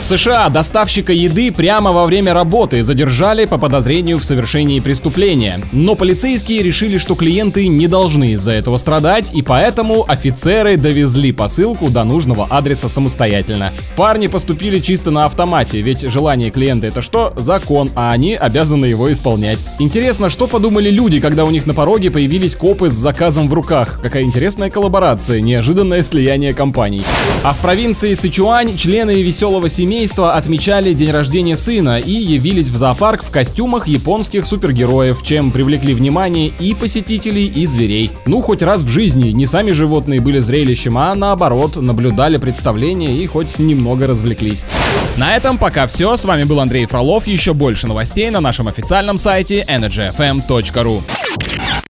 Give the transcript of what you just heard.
В США доставщика еды прямо во время работы задержали по подозрению в совершении преступления. Но полицейские решили, что клиенты не должны из-за этого страдать, и поэтому офицеры довезли посылку до нужного адреса самостоятельно. Парни поступили чисто на автомате, ведь желание клиента это что? Закон, а они обязаны его исполнять. Интересно, что подумали люди, когда у них на пороге появились копы с заказом в руках? Какая интересная коллаборация, неожиданное слияние компаний. А в провинции Сычуань члены веселого семейства отмечали день рождения сына и явились в зоопарк в костюмах японских супергероев, чем привлекли внимание и посетителей, и зверей. Ну, хоть раз в жизни не сами животные были зрелищем, а наоборот, наблюдали представление и хоть немного развлеклись. На этом пока все. С вами был Андрей Фролов. Еще больше новостей на нашем официальном сайте energyfm.ru.